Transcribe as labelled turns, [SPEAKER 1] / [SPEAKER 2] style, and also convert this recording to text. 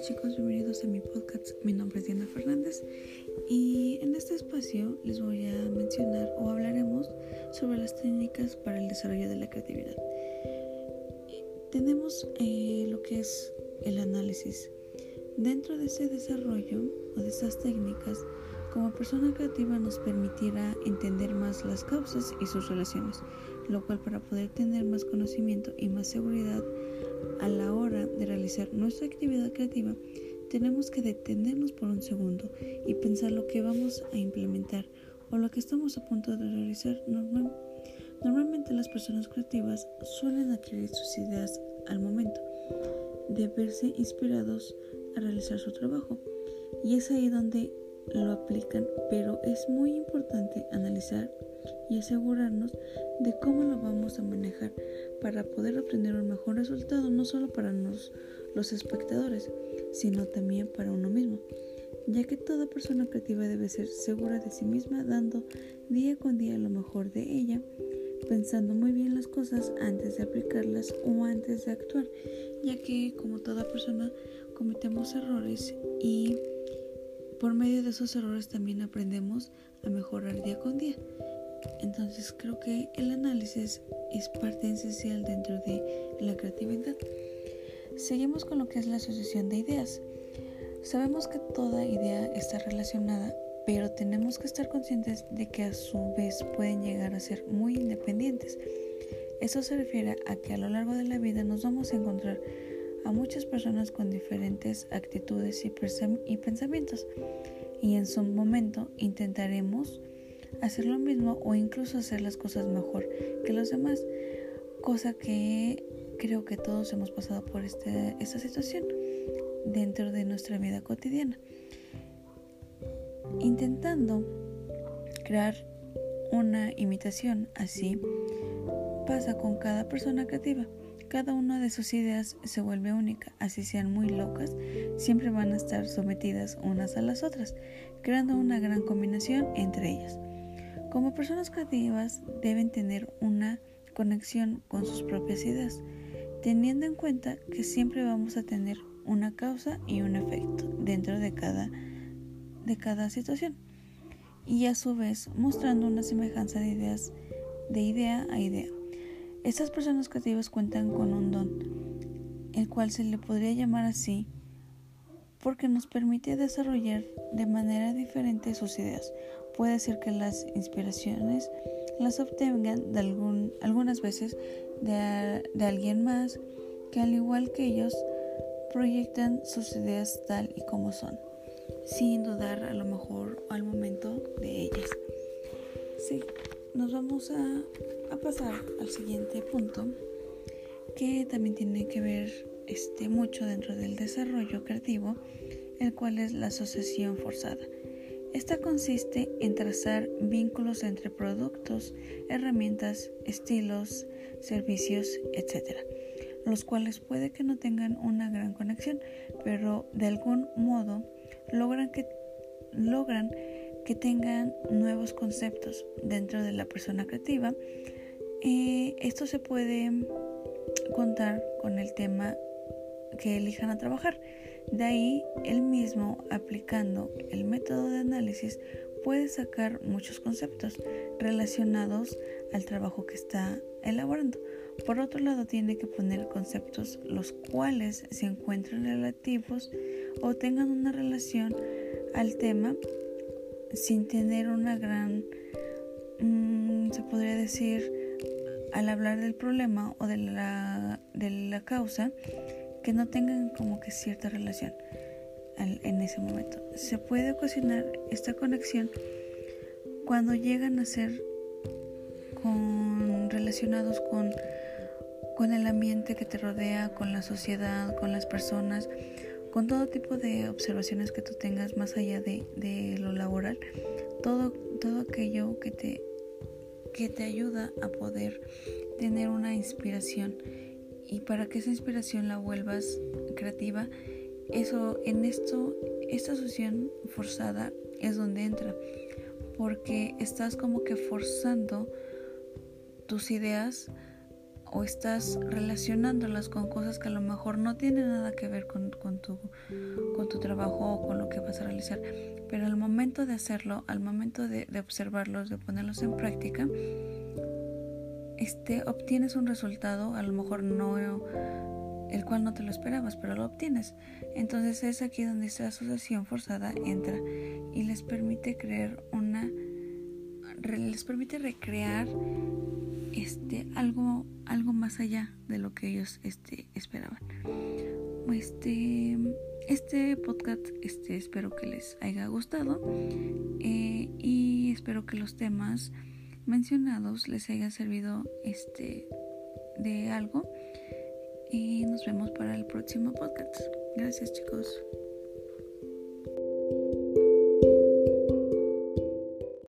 [SPEAKER 1] chicos, bienvenidos a mi podcast. Mi nombre es Diana Fernández y en este espacio les voy a mencionar o hablaremos sobre las técnicas para el desarrollo de la creatividad. Tenemos eh, lo que es el análisis. Dentro de ese desarrollo o de esas técnicas, como persona creativa nos permitirá entender más las causas y sus relaciones, lo cual para poder tener más conocimiento y más seguridad a la hora de realizar nuestra actividad creativa, tenemos que detenernos por un segundo y pensar lo que vamos a implementar o lo que estamos a punto de realizar. normalmente las personas creativas suelen adquirir sus ideas al momento de verse inspirados a realizar su trabajo y es ahí donde lo aplican, pero es muy importante analizar y asegurarnos de cómo lo vamos a manejar para poder obtener un mejor resultado, no solo para los espectadores, sino también para uno mismo, ya que toda persona creativa debe ser segura de sí misma, dando día con día lo mejor de ella, pensando muy bien las cosas antes de aplicarlas o antes de actuar, ya que como toda persona cometemos errores y por medio de esos errores también aprendemos a mejorar día con día. Entonces creo que el análisis es parte esencial dentro de la creatividad. Seguimos con lo que es la asociación de ideas. Sabemos que toda idea está relacionada, pero tenemos que estar conscientes de que a su vez pueden llegar a ser muy independientes. Eso se refiere a que a lo largo de la vida nos vamos a encontrar a muchas personas con diferentes actitudes y, pensamientos y en su momento intentaremos hacer lo mismo o incluso hacer las cosas mejor que los demás, cosa que creo que todos hemos pasado por este, esta situación dentro de nuestra vida cotidiana. Intentando crear una imitación así pasa con cada persona creativa. Cada una de sus ideas se vuelve única, así sean muy locas, siempre van a estar sometidas unas a las otras, creando una gran combinación entre ellas. Como personas creativas deben tener una conexión con sus propias ideas, teniendo en cuenta que siempre vamos a tener una causa y un efecto dentro de cada, de cada situación y a su vez mostrando una semejanza de ideas de idea a idea. Estas personas creativas cuentan con un don, el cual se le podría llamar así porque nos permite desarrollar de manera diferente sus ideas, puede ser que las inspiraciones las obtengan de algún, algunas veces de, de alguien más que al igual que ellos proyectan sus ideas tal y como son, sin dudar a lo mejor al momento de ellas. Sí, nos vamos a, a pasar al siguiente punto que también tiene que ver este, mucho dentro del desarrollo creativo, el cual es la asociación forzada. Esta consiste en trazar vínculos entre productos, herramientas, estilos, servicios, etc., los cuales puede que no tengan una gran conexión, pero de algún modo logran que, logran que tengan nuevos conceptos dentro de la persona creativa. Eh, esto se puede contar con el tema que elijan a trabajar. De ahí, él mismo, aplicando el método de análisis, puede sacar muchos conceptos relacionados al trabajo que está elaborando. Por otro lado, tiene que poner conceptos los cuales se encuentren relativos o tengan una relación al tema sin tener una gran, mm, se podría decir, al hablar del problema o de la, de la causa, que no tengan como que cierta relación en ese momento. Se puede ocasionar esta conexión cuando llegan a ser con, relacionados con, con el ambiente que te rodea, con la sociedad, con las personas, con todo tipo de observaciones que tú tengas más allá de, de lo laboral, todo, todo aquello que te, que te ayuda a poder tener una inspiración y para que esa inspiración la vuelvas creativa, eso en esto, esta asociación forzada es donde entra, porque estás como que forzando tus ideas o estás relacionándolas con cosas que a lo mejor no tienen nada que ver con, tu, con tu trabajo o con lo que vas a realizar, pero al momento de hacerlo, al momento de, observarlos, de ponerlos en práctica, este, obtienes un resultado, a lo mejor no el cual no te lo esperabas, pero lo obtienes. Entonces es aquí donde esa asociación forzada entra y les permite crear una les permite recrear este algo algo más allá de lo que ellos este esperaban. Este este podcast este espero que les haya gustado eh, y espero que los temas mencionados les haya servido este de algo y nos vemos para el próximo podcast. Gracias chicos.